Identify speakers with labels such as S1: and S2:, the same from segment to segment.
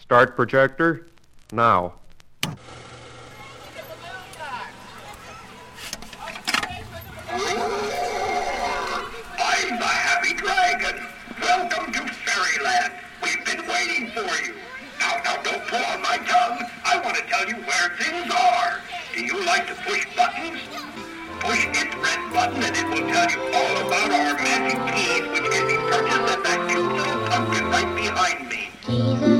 S1: Start projector. Now.
S2: I'm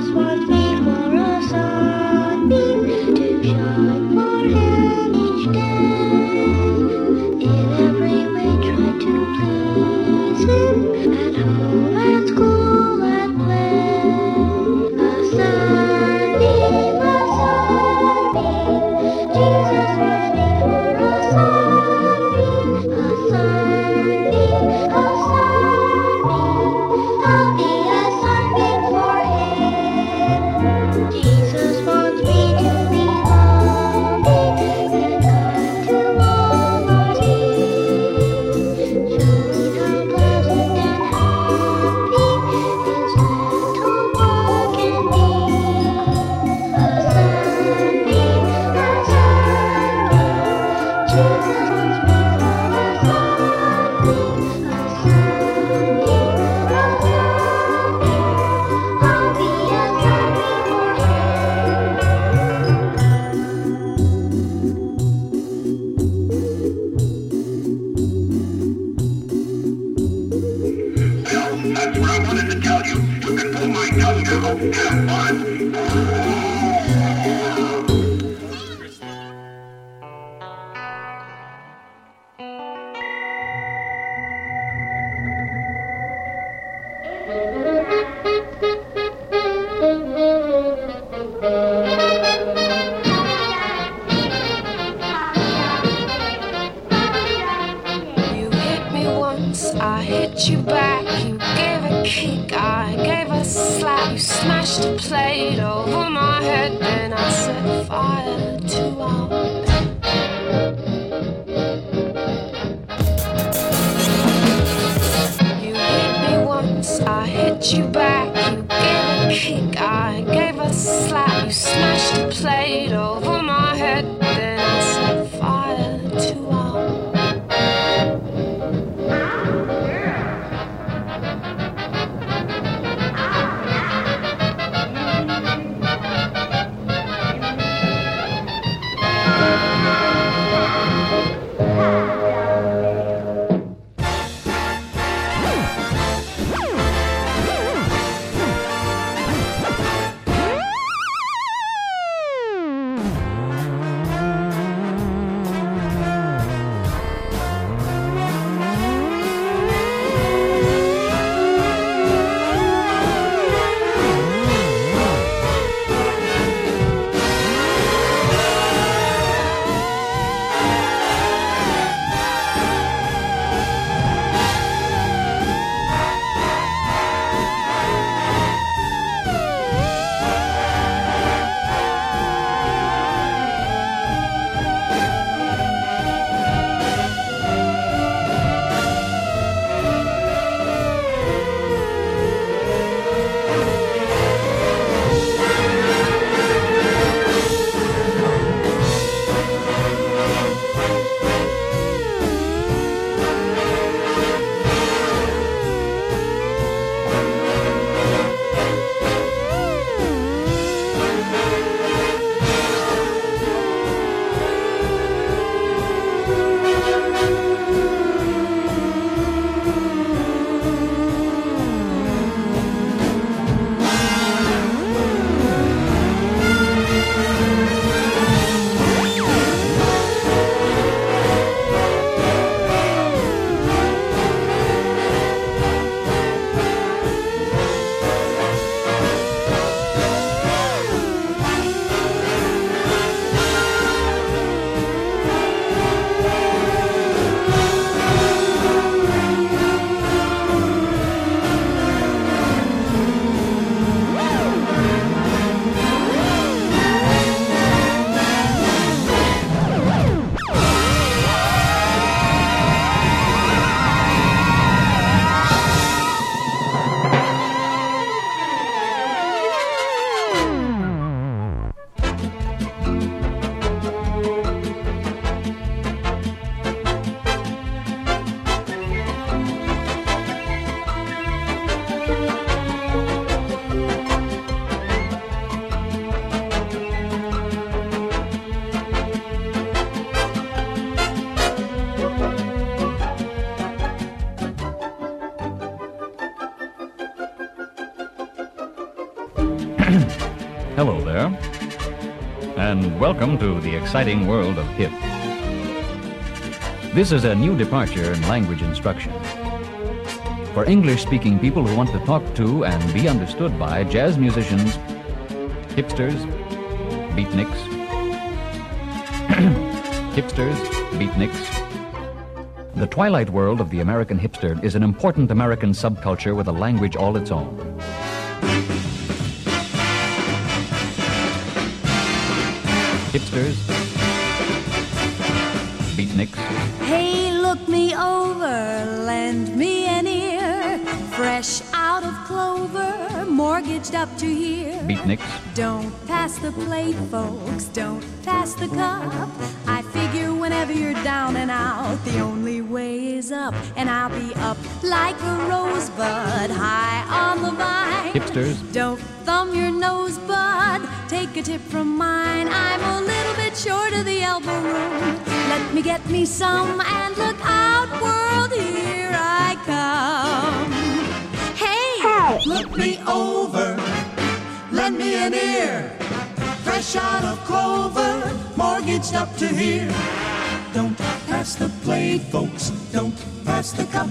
S2: welcome to
S3: the exciting world of hip. This is a new departure in language instruction. For English speaking people who want to talk to and be understood by jazz musicians, hipsters, beatniks, hipsters, beatniks. The twilight world of the American hipster is an important American subculture with a language all its own. Hipsters, beatniks,
S4: Hey, look me over, lend me an ear. Fresh out of clover, mortgaged up to here.
S3: beatniks,
S4: Don't pass the plate, folks, don't pass the cup. I whenever you're down and out, the only way is up. And I'll be up like a rosebud, high on the vine.
S3: hipsters,
S4: Don't thumb your nose, bud. Take a tip from mine. I'm a little bit short of the elbow room. Let me get me some and look out, world. Here I come. Hey,
S5: Look me over, lend me an ear. Fresh out of clover, mortgaged up to here. Don't pass the plate, folks, don't pass the cup.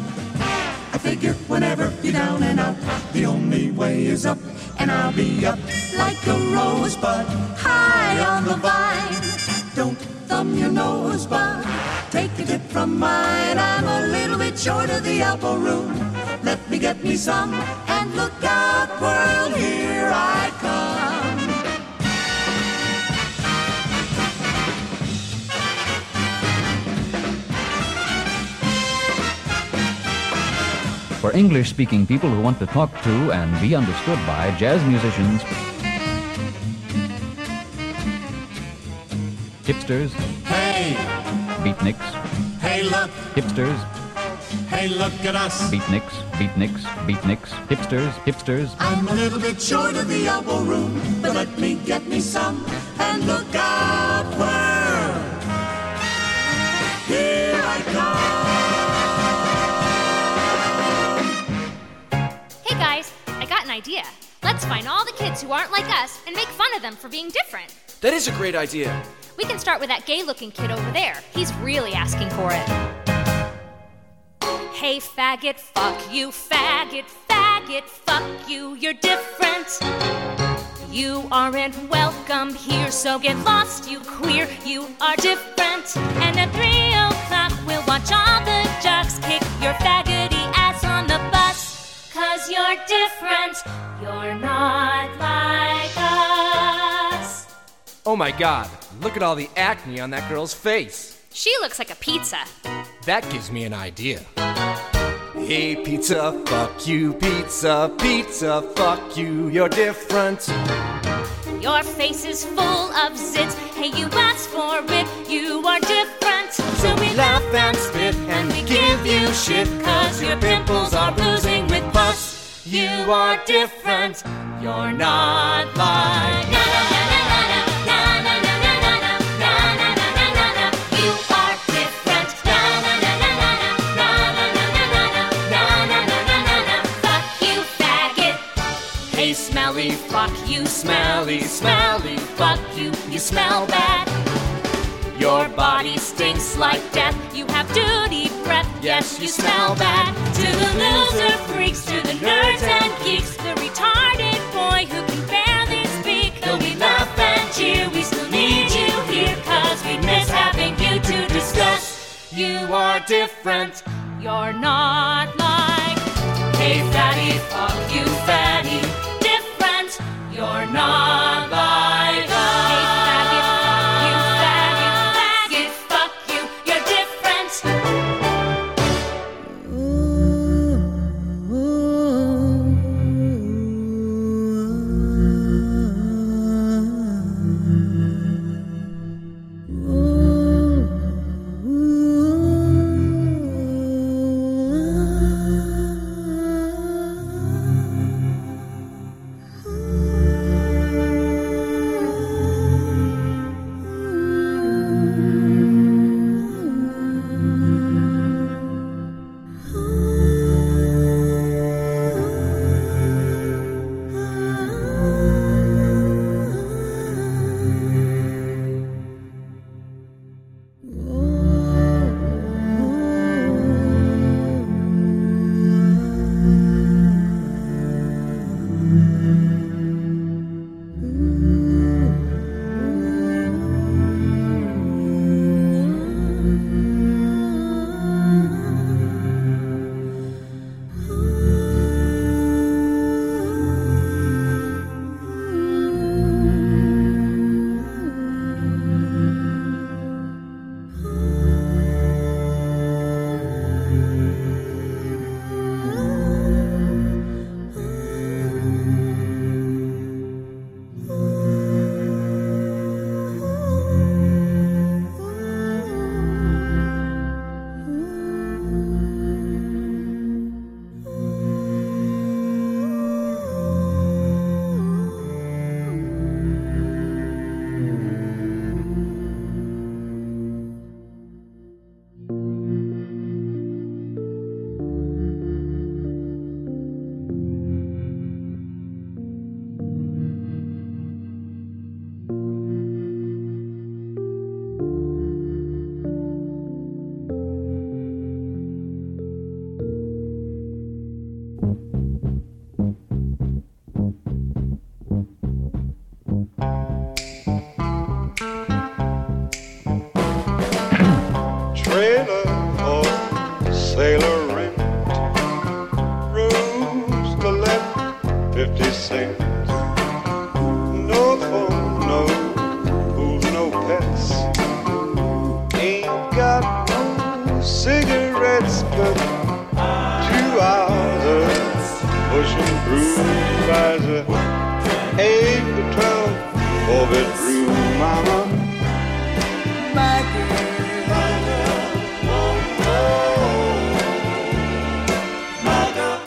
S5: I figure whenever you're down and out, the only way is up. And I'll be up like a rosebud, high on the vine. Don't thumb your nose, bud. Take a tip from mine. I'm a little bit short of the elbow room. Let me get me some and look out, world, here I
S3: For English speaking people who want to talk to and be understood by jazz musicians, hipsters,
S5: Hey,
S3: beatniks,
S5: hey, look,
S3: hipsters,
S5: hey, look at us.
S3: beatniks, beatniks, beatniks, hipsters, hipsters,
S5: I'm a little bit short of the elbow room, but let me get me some and look out,
S6: idea. Let's find all the kids who aren't like us and make fun of them for being different.
S7: That is a great idea.
S6: We can start with that gay looking kid over there. He's really asking for it. Hey, faggot, fuck you, faggot, faggot, fuck you, you're different. You aren't welcome here, so get lost, you queer, you are different. And at three o'clock, we'll watch all the jocks kick your faggoty Cause you're different, you're not like us.
S7: Oh my god, look at all the acne on that girl's face.
S6: She looks like a pizza.
S7: That gives me an idea. Hey, pizza, fuck you, pizza, pizza, fuck you, you're different.
S6: Your face is full of zits. Hey, you asked for it, you are different. So we laugh and spit and we give you shit. Cause your pimples are oozing with pus. You are different. You're not like. Hey, smelly fuck, you smelly, smelly fuck, you, you smell bad. Your body stinks like death, you have duty breath, yes, you smell bad. To the loser freaks, to the nerds and geeks, the retarded boy who can barely speak. Though we laugh and cheer, we still need you here, cause we miss having you to discuss. You are different, you're not like. Hey, fatty, fuck you, fatty.
S8: take the 12 four bedroom mama.
S5: My girl,
S8: oh, oh. my girl,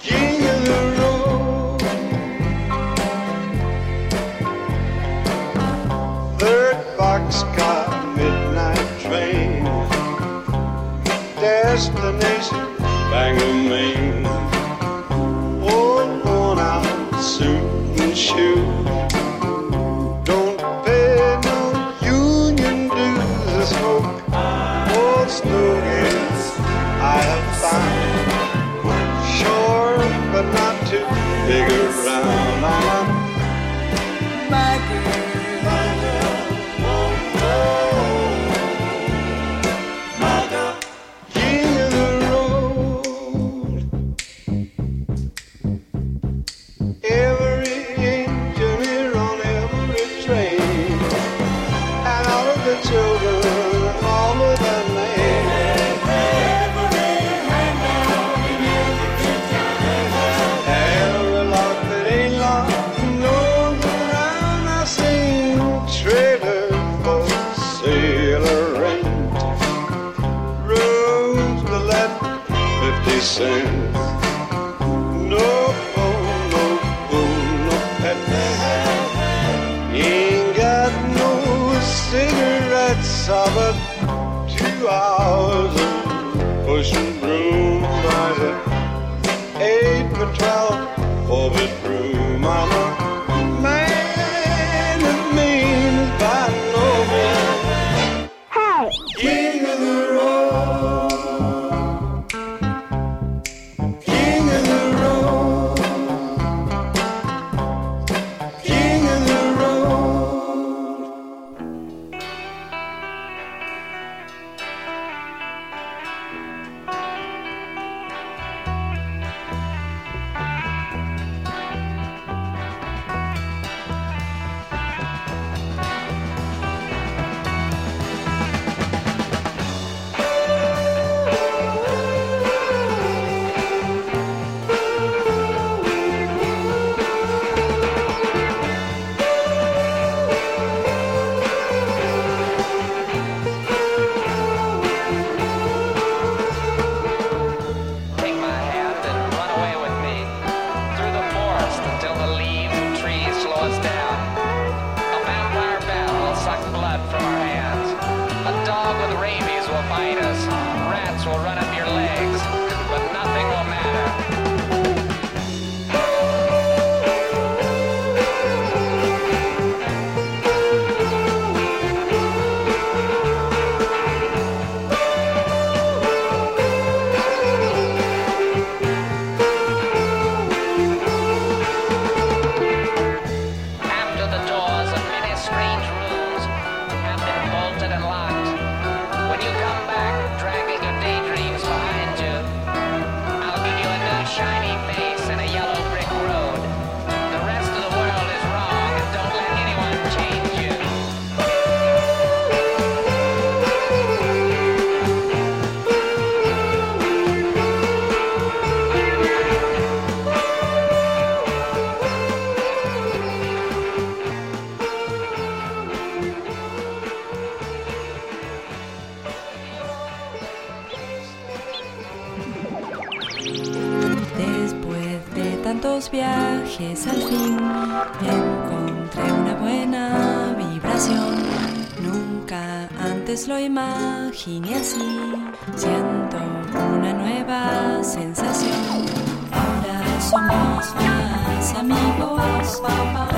S8: jingle roll. Third boxcar, midnight train, destination Bangor, Maine. Old worn out suit and shoes. places. No, no, no, no, no pet. Ain't got no cigarettes, but two hours of pushing broom by the eight
S9: and twelve. will run up your
S10: leg. Christmas.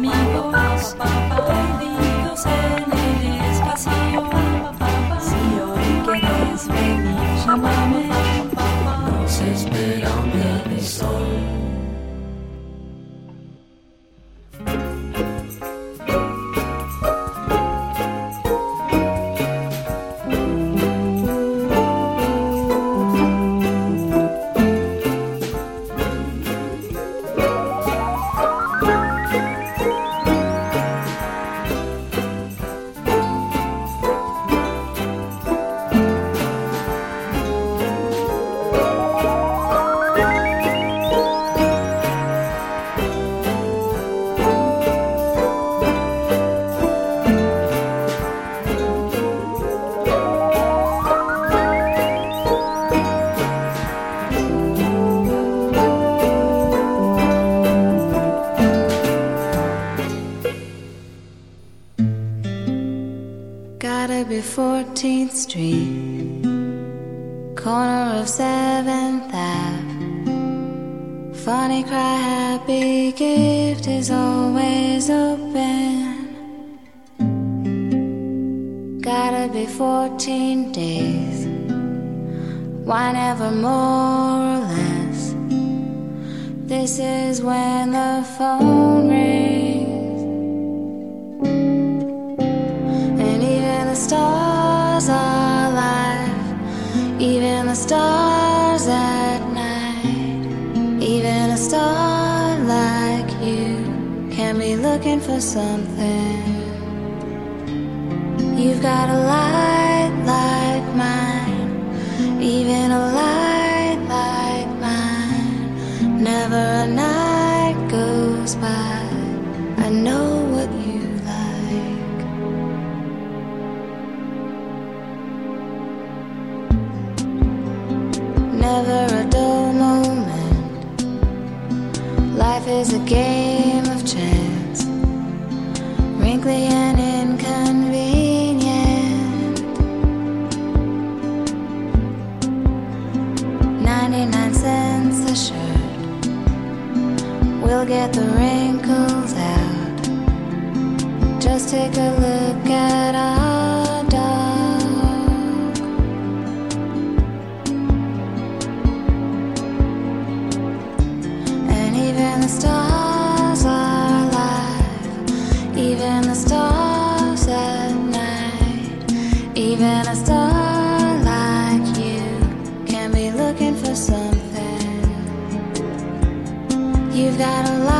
S10: Amigos, perdidos en el espacio. Si hoy quieres venir, llámame. Nos espera un
S5: viernes sol.
S11: Never more or less? This is when the phone rings. And even the stars are alive, even the stars at night. Even a star like you can be looking for something. You've got a light like mine, even a Never a night goes by. I know what you like. Never a dull moment. Life is a game of chance, wrinkly and We'll get the wrinkles out. Just take a look at our dog. And even the stars are alive, even the stars at night, even a star got a light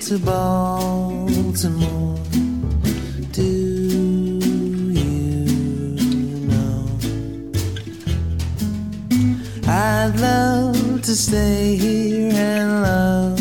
S12: to
S13: Baltimore. Do you know? I'd love to stay here and love.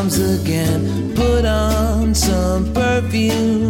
S13: comes again. Put on some perfume.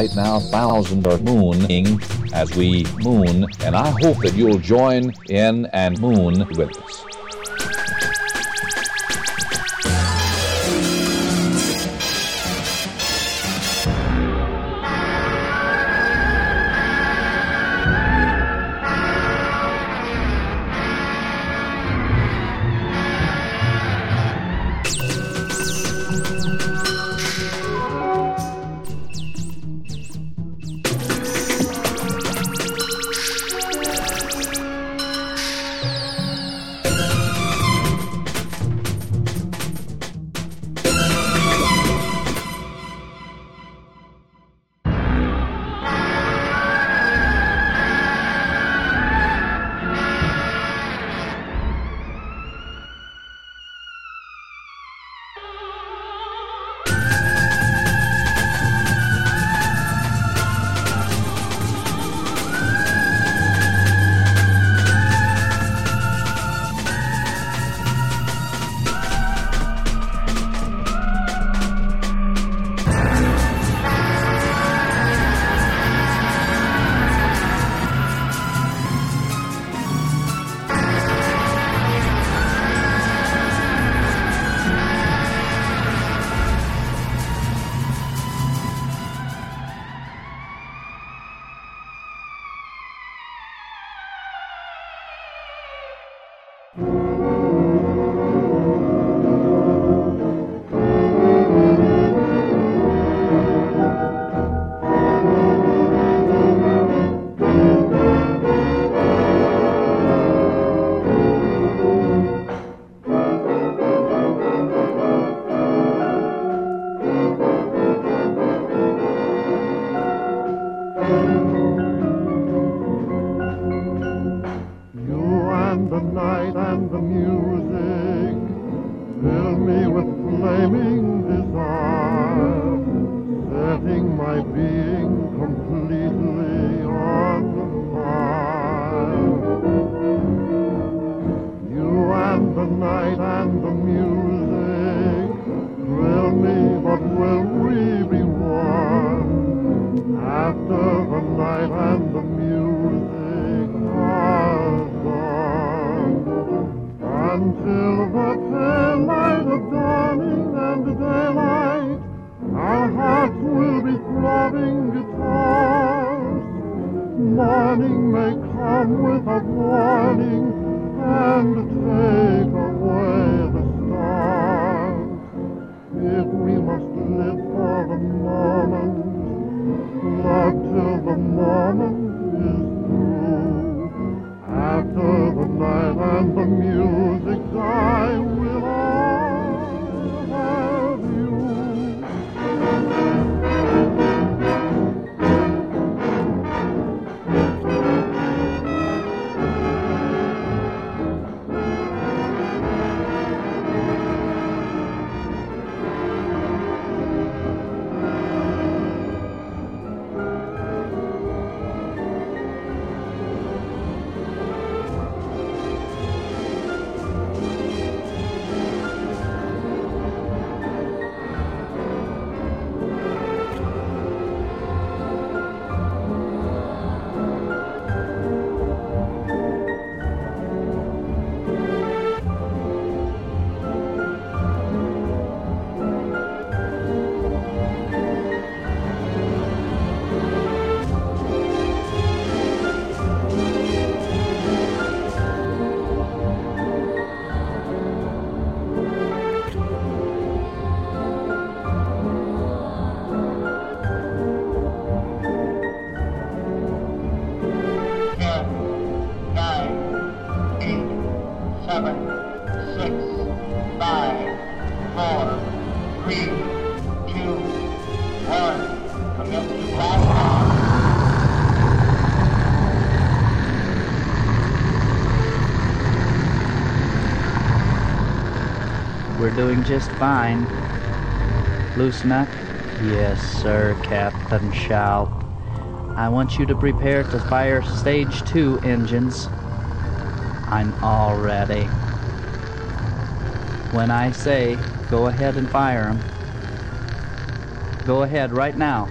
S3: Right now, thousands are mooning as we moon, and I hope that you'll join in and moon with us.
S14: And the music fill me with flaming desire, setting my being completely on fire. You and the night and the music thrill me, but will we be one after the night and Until
S15: doing just fine. Loose nut? Yes, sir, Captain Sharp. I want you to prepare to fire stage two engines. I'm all ready. When I say go ahead and fire 'em, go ahead right now.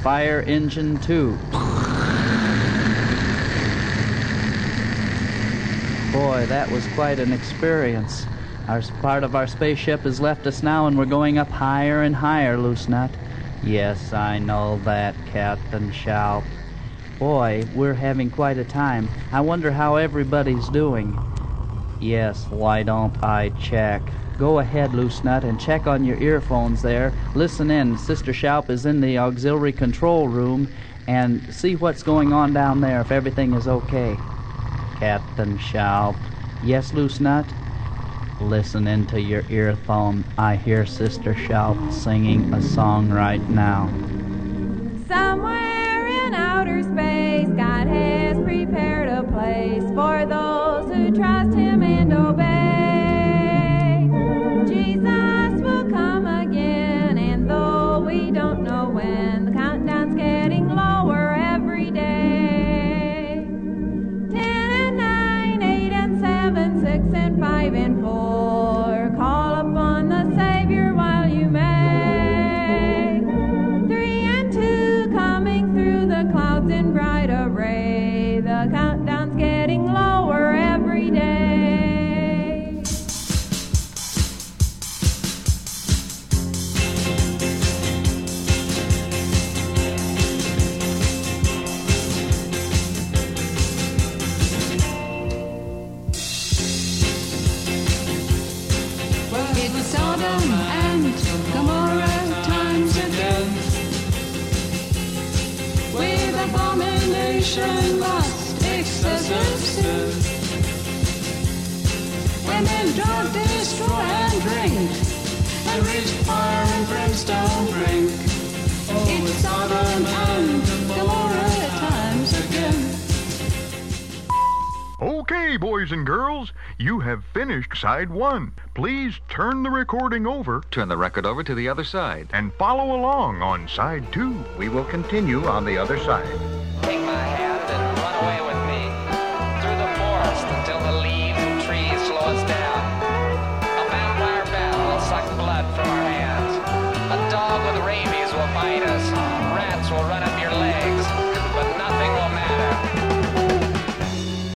S15: Fire Engine 2. Boy, that was quite an experience. Our part of our spaceship has left us now, and we're going up higher and higher, Loose Nut. Yes, I know that, Captain Shout. Boy, we're having quite a time. I wonder how everybody's doing. Yes, why don't I check? Go ahead, Loose Nut, and check on your earphones there. Listen in. Sister Shaup is in the auxiliary control room, and see what's going on down there if everything is okay. Captain Shaup. Yes, Loose Nut? Listen into your earphone. I hear Sister Shaup singing a song right now.
S16: Somewhere in outer space, God has prepared a place for those who trust Him and obey.
S17: Finished side one. Please turn the recording over.
S18: Turn the record over to the other side.
S17: And follow along on side two. We will continue on the other side.